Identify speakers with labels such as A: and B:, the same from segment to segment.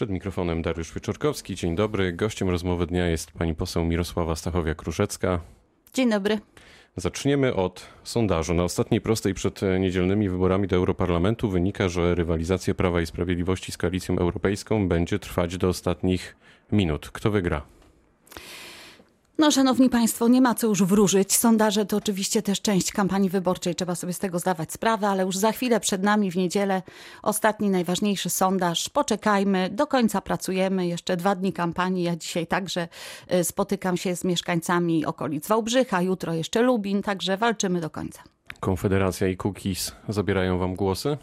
A: Przed mikrofonem Dariusz Wieczorkowski. Dzień dobry. Gościem rozmowy dnia jest pani poseł Mirosława Stachowiak-Kruszecka.
B: Dzień dobry.
A: Zaczniemy od sondażu. Na ostatniej prostej przed niedzielnymi wyborami do Europarlamentu wynika, że rywalizacja Prawa i Sprawiedliwości z Koalicją Europejską będzie trwać do ostatnich minut. Kto wygra?
B: No, szanowni państwo, nie ma co już wróżyć. Sondaże to oczywiście też część kampanii wyborczej, trzeba sobie z tego zdawać sprawę, ale już za chwilę przed nami w niedzielę ostatni, najważniejszy sondaż. Poczekajmy, do końca pracujemy, jeszcze dwa dni kampanii. Ja dzisiaj także y, spotykam się z mieszkańcami okolic Wałbrzycha, jutro jeszcze Lubin, także walczymy do końca.
A: Konfederacja i Kukiz zabierają wam głosy?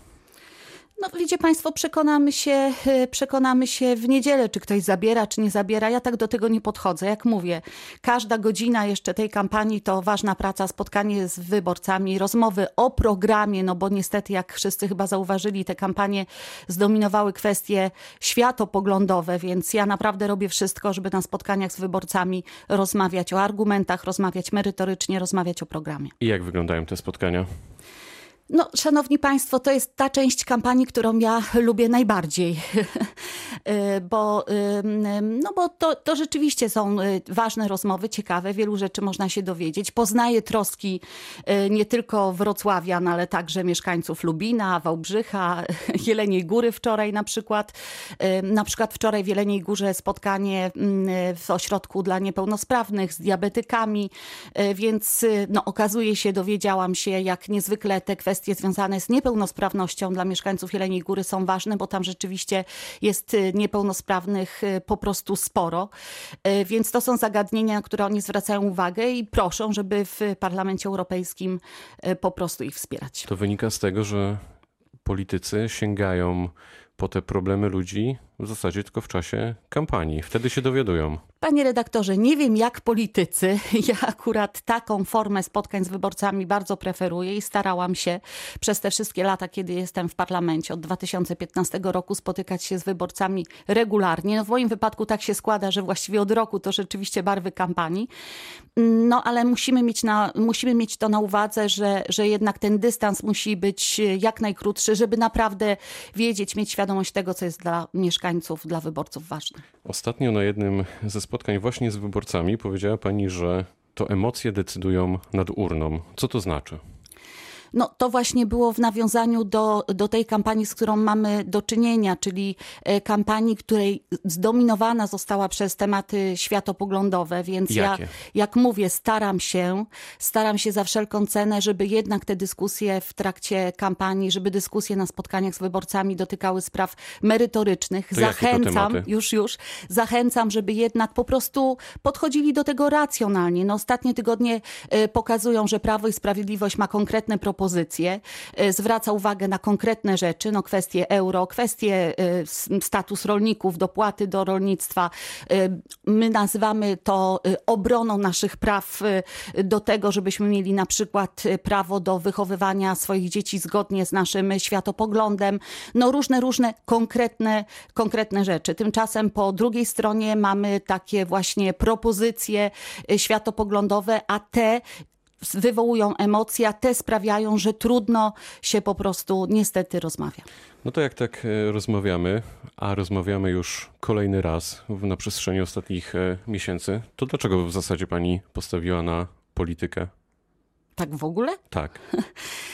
B: No wiecie Państwo, przekonamy się, y, przekonamy się w niedzielę, czy ktoś zabiera, czy nie zabiera. Ja tak do tego nie podchodzę. Jak mówię, każda godzina jeszcze tej kampanii to ważna praca, spotkanie z wyborcami, rozmowy o programie, no bo niestety, jak wszyscy chyba zauważyli, te kampanie zdominowały kwestie światopoglądowe, więc ja naprawdę robię wszystko, żeby na spotkaniach z wyborcami rozmawiać o argumentach, rozmawiać merytorycznie, rozmawiać o programie.
A: I jak wyglądają te spotkania?
B: No, szanowni państwo, to jest ta część kampanii, którą ja lubię najbardziej, y, bo, no bo to, to rzeczywiście są y, ważne rozmowy, ciekawe, wielu rzeczy można się dowiedzieć. Poznaję troski y, nie tylko Wrocławian, ale także mieszkańców Lubina, Wałbrzycha, Jeleniej Góry wczoraj na przykład. Na przykład wczoraj w Jeleniej Górze spotkanie w ośrodku dla niepełnosprawnych z diabetykami, więc no, okazuje się, dowiedziałam się, jak niezwykle te kwestie kwestie związane z niepełnosprawnością dla mieszkańców Jeleniej Góry są ważne, bo tam rzeczywiście jest y, niepełnosprawnych y, po prostu sporo. Y, więc to są zagadnienia, na które oni zwracają uwagę i proszą, żeby w Parlamencie Europejskim po prostu ich wspierać.
A: To wynika z tego, że politycy sięgają po te problemy ludzi w zasadzie tylko w czasie kampanii. Wtedy się dowiadują.
B: Panie redaktorze, nie wiem jak politycy. Ja akurat taką formę spotkań z wyborcami bardzo preferuję i starałam się przez te wszystkie lata, kiedy jestem w parlamencie od 2015 roku spotykać się z wyborcami regularnie. No w moim wypadku tak się składa, że właściwie od roku to rzeczywiście barwy kampanii. No ale musimy mieć, na, musimy mieć to na uwadze, że, że jednak ten dystans musi być jak najkrótszy, żeby naprawdę wiedzieć, mieć świadomość tego, co jest dla mieszkańców, dla wyborców ważne.
A: Ostatnio na jednym ze spotkań właśnie z wyborcami powiedziała pani, że to emocje decydują nad urną. Co to znaczy?
B: No to właśnie było w nawiązaniu do, do tej kampanii, z którą mamy do czynienia, czyli e, kampanii, której zdominowana została przez tematy światopoglądowe, więc
A: Jakie?
B: ja, jak mówię, staram się, staram się za wszelką cenę, żeby jednak te dyskusje w trakcie kampanii, żeby dyskusje na spotkaniach z wyborcami dotykały spraw merytorycznych.
A: To
B: zachęcam, już, już, zachęcam, żeby jednak po prostu podchodzili do tego racjonalnie. No, ostatnie tygodnie e, pokazują, że Prawo i Sprawiedliwość ma konkretne propozycje, propozycje, e, zwraca uwagę na konkretne rzeczy, no kwestie euro, kwestie e, status rolników, dopłaty do rolnictwa. E, my nazywamy to obroną naszych praw do tego, żebyśmy mieli na przykład prawo do wychowywania swoich dzieci zgodnie z naszym światopoglądem. No różne, różne konkretne, konkretne rzeczy. Tymczasem po drugiej stronie mamy takie właśnie propozycje światopoglądowe, a te wywołują emocje, a te sprawiają, że trudno się po prostu niestety rozmawia.
A: No to jak tak e, rozmawiamy, a rozmawiamy już kolejny raz na przestrzeni ostatnich e, miesięcy, to dlaczego w zasadzie pani postawiła na politykę?
B: Tak w ogóle?
A: Tak.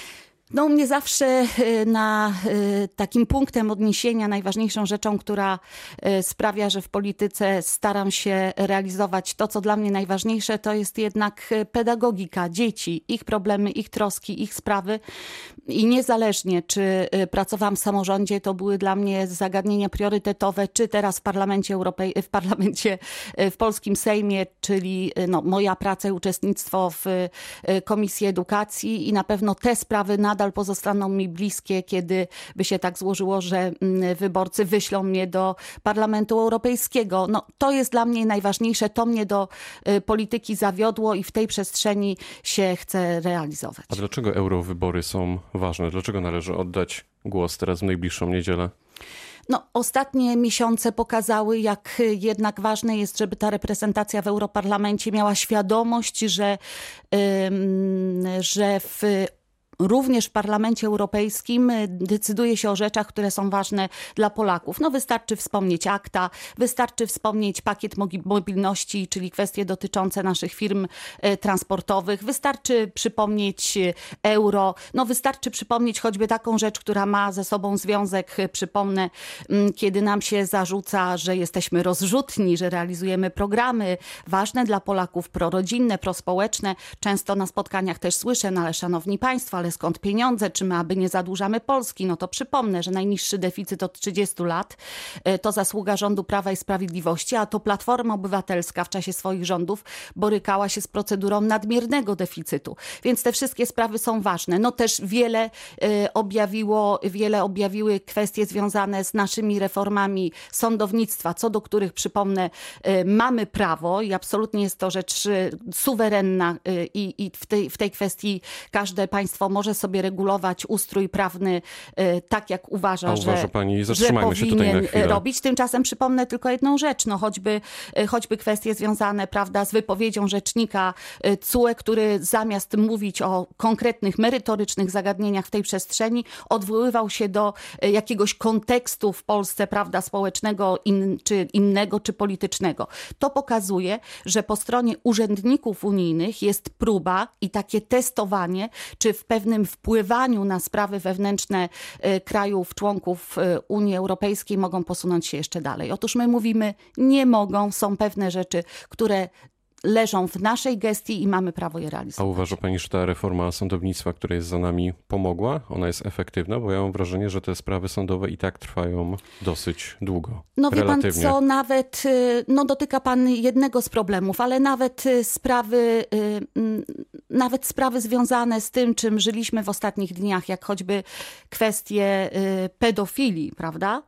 B: No, mnie zawsze y, na y, takim punktem odniesienia, najważniejszą rzeczą, która y, sprawia, że w polityce staram się realizować to, co dla mnie najważniejsze, to jest jednak pedagogika dzieci, ich problemy, ich troski, ich sprawy. I niezależnie, czy pracowałam w samorządzie, to były dla mnie zagadnienia priorytetowe, czy teraz w Parlamencie Europej w Parlamencie, w Polskim Sejmie, czyli no, moja praca i uczestnictwo w Komisji Edukacji i na pewno te sprawy nadal pozostaną mi bliskie, kiedy by się tak złożyło, że mm, wyborcy wyślą mnie do Parlamentu Europejskiego. No, to jest dla mnie najważniejsze, to mnie do y, polityki zawiodło i w tej przestrzeni się chcę realizować.
A: A dlaczego eurowybory są ważne? Dlaczego należy oddać głos teraz w najbliższą niedzielę?
B: No, ostatnie miesiące pokazały, jak jednak ważne jest, żeby ta reprezentacja w Europarlamencie miała świadomość, że, że w również w Parlamencie Europejskim decyduje się o rzeczach, które są ważne dla Polaków. No wystarczy wspomnieć akta, wystarczy wspomnieć pakiet mobilności, czyli kwestie dotyczące naszych firm transportowych, wystarczy przypomnieć euro, no wystarczy przypomnieć choćby taką rzecz, która ma ze sobą związek, przypomnę, kiedy nam się zarzuca, że jesteśmy rozrzutni, że realizujemy programy ważne dla Polaków, prorodzinne, prospołeczne. Często na spotkaniach też słyszę, no ale szanowni państwo, ale skąd pieniądze? Czy my aby nie zadłużamy Polski? No to przypomnę, że najniższy deficyt od 30 lat e, to zasługa rządu Prawa i Sprawiedliwości, a to Platforma Obywatelska w czasie swoich rządów borykała się z procedurą nadmiernego deficytu. Więc te wszystkie sprawy są ważne. No też wiele e, objawiło, wiele objawiły kwestie związane z naszymi reformami sądownictwa, co do których przypomnę, e, mamy prawo i absolutnie jest to rzecz suwerenna i, i w, tej, w tej kwestii każde państwo może sobie regulować ustrój prawny tak, jak uważa,
A: A uważa
B: że,
A: pani,
B: że
A: zatrzymajmy
B: powinien
A: chwilę.
B: robić. Tymczasem przypomnę tylko jedną rzecz, no choćby, choćby kwestie związane prawda, z wypowiedzią rzecznika CUE, który zamiast mówić o konkretnych, merytorycznych zagadnieniach w tej przestrzeni, odwoływał się do jakiegoś kontekstu w Polsce prawda, społecznego in, czy innego, czy politycznego. To pokazuje, że po stronie urzędników unijnych jest próba i takie testowanie, czy w pewnym wpływaniu na sprawy wewnętrzne krajów, członków Unii Europejskiej mogą posunąć się jeszcze dalej. Otóż my mówimy, nie mogą, są pewne rzeczy, które leżą w naszej gestii i mamy prawo je
A: A
B: realizować.
A: uważa pani, że ta reforma sądownictwa, która jest za nami, pomogła? Ona jest efektywna? Bo ja mam wrażenie, że te sprawy sądowe i tak trwają dosyć długo.
B: No wie pan co, nawet, y, no dotyka pan jednego z problemów, ale nawet y, sprawy, y, nawet sprawy związane z tym, czym żyliśmy w ostatnich dniach, jak choćby kwestie pedofilii, prawda?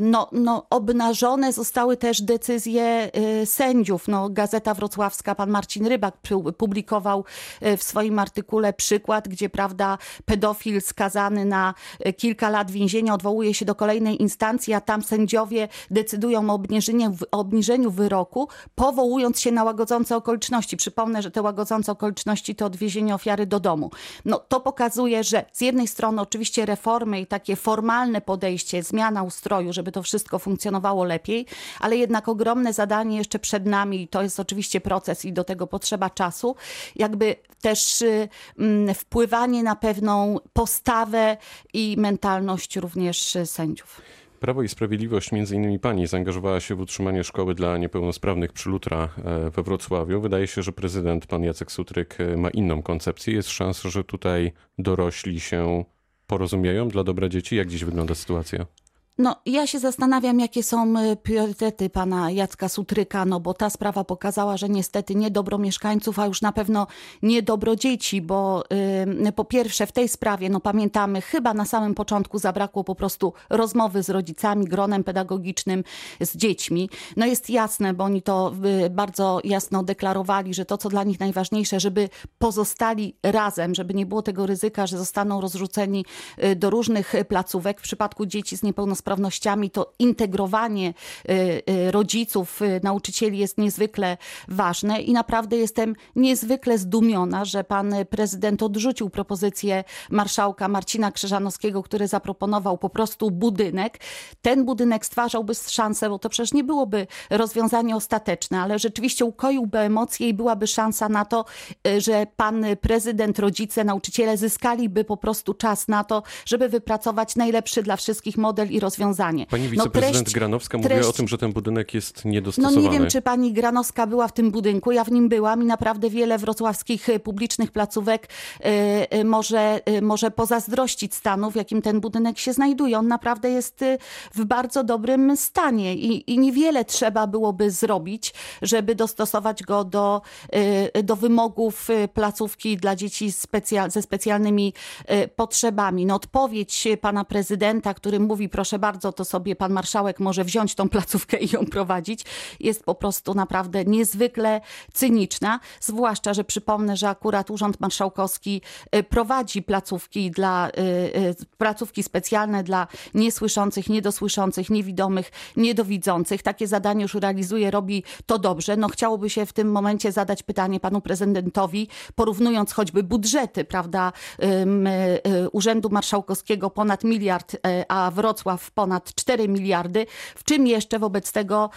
B: No, no obnażone zostały też decyzje sędziów. No, Gazeta Wrocławska, pan Marcin Rybak pu- publikował y, w swoim artykule przykład, gdzie, prawda, pedofil skazany na y, kilka lat więzienia odwołuje się do kolejnej instancji, a tam sędziowie decydują o obniżeniu, obniżeniu wyroku, powołując się na łagodzące okoliczności. Przypomnę, że te łagodzące okoliczności to odwiezienie ofiary do domu. No, to pokazuje, że z jednej strony oczywiście reformy i takie formalne podejście, zmiana ustroju, żeby to wszystko funkcjonowało lepiej, ale jednak ogromne zadanie jeszcze przed nami i to jest oczywiście proces i do tego potrzeba czasu, jakby też y, mm, wpływanie na pewną postawę i mentalność również y, sędziów.
A: Prawo i Sprawiedliwość, między innymi pani, zaangażowała się w utrzymanie szkoły dla niepełnosprawnych przy Lutra e, we Wrocławiu. Wydaje się, że prezydent, pan Jacek Sutryk, e, ma inną koncepcję. Jest szansa, że tutaj dorośli się porozumieją dla dobra dzieci. Jak dziś wygląda sytuacja?
B: No, ja się zastanawiam, jakie są y, priorytety pana Jacka Sutryka, no bo ta sprawa pokazała, że niestety nie dobro mieszkańców, a już na pewno nie dobro dzieci, bo po pierwsze w tej sprawie, no pamiętamy, chyba na samym początku zabrakło po prostu rozmowy z rodzicami, gronem pedagogicznym, z dziećmi. No jest jasne, bo oni to y, bardzo jasno deklarowali, że to, co dla nich najważniejsze, żeby pozostali razem, żeby nie było tego ryzyka, że zostaną rozrzuceni y, do różnych placówek. W przypadku dzieci z niepełnosprawnościami to integrowanie y, y, rodziców, y, nauczycieli jest niezwykle ważne i naprawdę jestem niezwykle zdumiona, że pan prezydent odrzucił propozycję marszałka Marcina Krzyżanowskiego, który zaproponował po prostu budynek. Ten budynek stwarzałby szansę, bo to przecież nie byłoby rozwiązanie ostateczne, ale rzeczywiście ukoiłby emocje i byłaby szansa na to, że pan prezydent, rodzice, nauczyciele zyskaliby po prostu czas na to, żeby wypracować najlepszy dla wszystkich model i rozwiązanie.
A: Pani
B: No,
A: wiceprezydent
B: treść-
A: Granowska mówiła
B: treść-
A: o tym, że ten budynek jest
B: no
A: niedostosowany.
B: nie wiem, czy pani Granowska była w tym budynku. Ja w nim byłam i naprawdę wiele wrocławskich y, publicznych placówek y, y, może, y, może pozazdrościć stanu, w jakim ten budynek się znajduje. On naprawdę jest w bardzo dobrym stanie i, i niewiele trzeba byłoby zrobić, żeby dostosować go do, y, do wymogów placówki dla dzieci specja- ze specjalnymi potrzebami. No, odpowiedź pana prezydenta, który mówi, proszę bardzo, to sobie pan marszałek może wziąć tą placówkę i ją prowadzić, jest po prostu naprawdę niezwykle cyniczna. Zwłaszcza, że przypomnę, że akurat Urząd Marszałkowski y, prowadzi placówki dla y, y, placówki specjalne dla niesłyszących, niedosłyszących, niewidomych, niedowidzących. Takie zadanie już realizuje, robi to dobrze. No chciałoby się w tym momencie zadać pytanie panu prezydentowi, porównując choćby budżety, prawda, Urzędu Marszałkowskiego ponad miliard, a Wrocław ponad 4 miliardy. W czym jeszcze wobec tego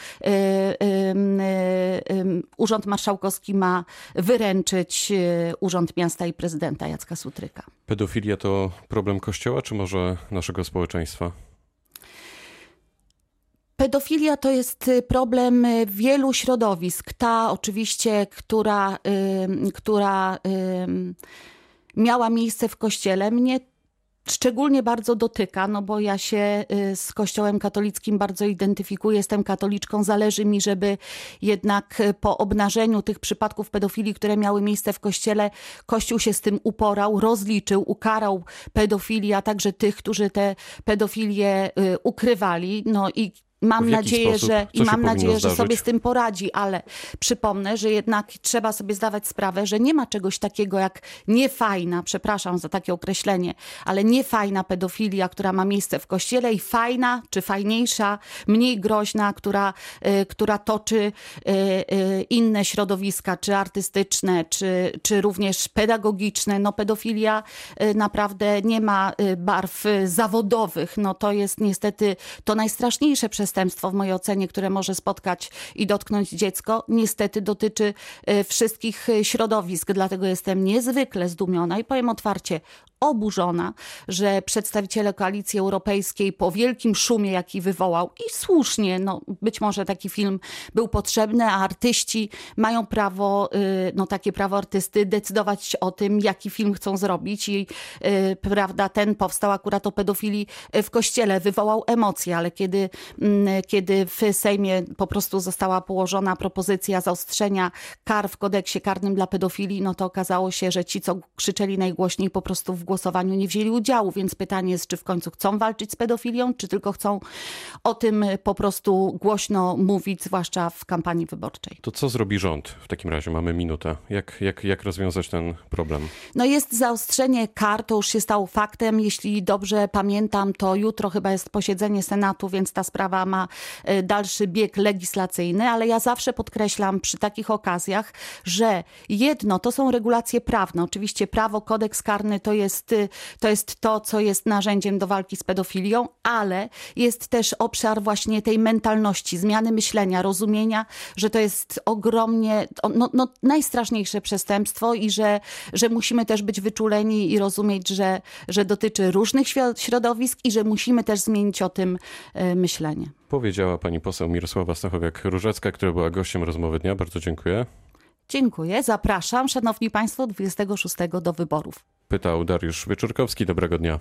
B: Urząd Marszałkowski ma wyręczyć Urząd Miasta i Prezydenta Jacka Sutryka?
A: Pedofilia to problem Kościoła, czy może naszego społeczeństwa?
B: Pedofilia to jest problem wielu środowisk. Ta oczywiście, która, która miała miejsce w kościele, mnie szczególnie bardzo dotyka, no bo ja się y, z Kościołem katolickim bardzo identyfikuję, jestem katoliczką, zależy mi, żeby jednak y, po obnażeniu tych przypadków pedofilii, które miały miejsce w Kościele, Kościół się z tym uporał, rozliczył, ukarał pedofilii, a także tych, którzy te pedofilię y, ukrywali. No i Mam nadzieję, że
A: i
B: mam nadzieję,
A: zdarzyć?
B: że sobie z tym poradzi, ale przypomnę, że jednak trzeba sobie zdawać sprawę, że nie ma czegoś takiego jak niefajna, przepraszam za takie określenie, ale niefajna pedofilia, która ma miejsce w kościele i fajna czy fajniejsza, mniej groźna, która, y, która toczy y, y, inne środowiska, czy artystyczne, czy, czy również pedagogiczne. No pedofilia y, naprawdę nie ma y, barw y, zawodowych. No to jest niestety to najstraszniejsze przez przestępstwo w mojej ocenie, które może spotkać i dotknąć dziecko, niestety dotyczy e, wszystkich e, środowisk. Dlatego jestem niezwykle zdumiona i powiem otwarcie, oburzona, że przedstawiciele koalicji europejskiej po wielkim szumie, jaki wywołał, i słusznie, no, być może taki film był potrzebny, a artyści mają prawo, y, no takie prawo artysty, decydować o tym, jaki film chcą zrobić i prawda, ten powstał akurat o pedofilii w kościele, wywołał emocje, ale kiedy, mm, kiedy w Sejmie po prostu została położona propozycja zaostrzenia kar w kodeksie karnym dla pedofilii, no to okazało się, że ci, co krzyczeli najgłośniej po prostu w głosowaniu nie wzięli udziału, więc pytanie jest, czy w końcu chcą walczyć z pedofilią, czy tylko chcą o tym po prostu głośno mówić, zwłaszcza w kampanii wyborczej.
A: To co zrobi rząd w takim razie? Mamy minutę. Jak, jak, jak rozwiązać ten problem?
B: No jest zaostrzenie kar, to już się stało faktem. Jeśli dobrze pamiętam, to jutro chyba jest posiedzenie Senatu, więc ta sprawa ma e, dalszy bieg legislacyjny, ale ja zawsze podkreślam przy takich okazjach, że jedno to są regulacje prawne. Oczywiście prawo, kodeks karny to jest y, to jest to, co jest narzędziem do walki z pedofilią, ale jest też obszar właśnie tej mentalności, zmiany myślenia, rozumienia, że to jest ogromnie, no, no, najstraszniejsze przestępstwo i że, że musimy też być wyczuleni i rozumieć, że, że dotyczy różnych środowisk i że musimy też zmienić o tym y, myślenie.
A: Powiedziała pani poseł Mirosława Stachowiak-Różecka, która była gościem rozmowy dnia. Bardzo dziękuję.
B: Dziękuję. Zapraszam, szanowni państwo, 26 do wyborów.
A: Pytał Dariusz Wieczorkowski. Dobrego dnia.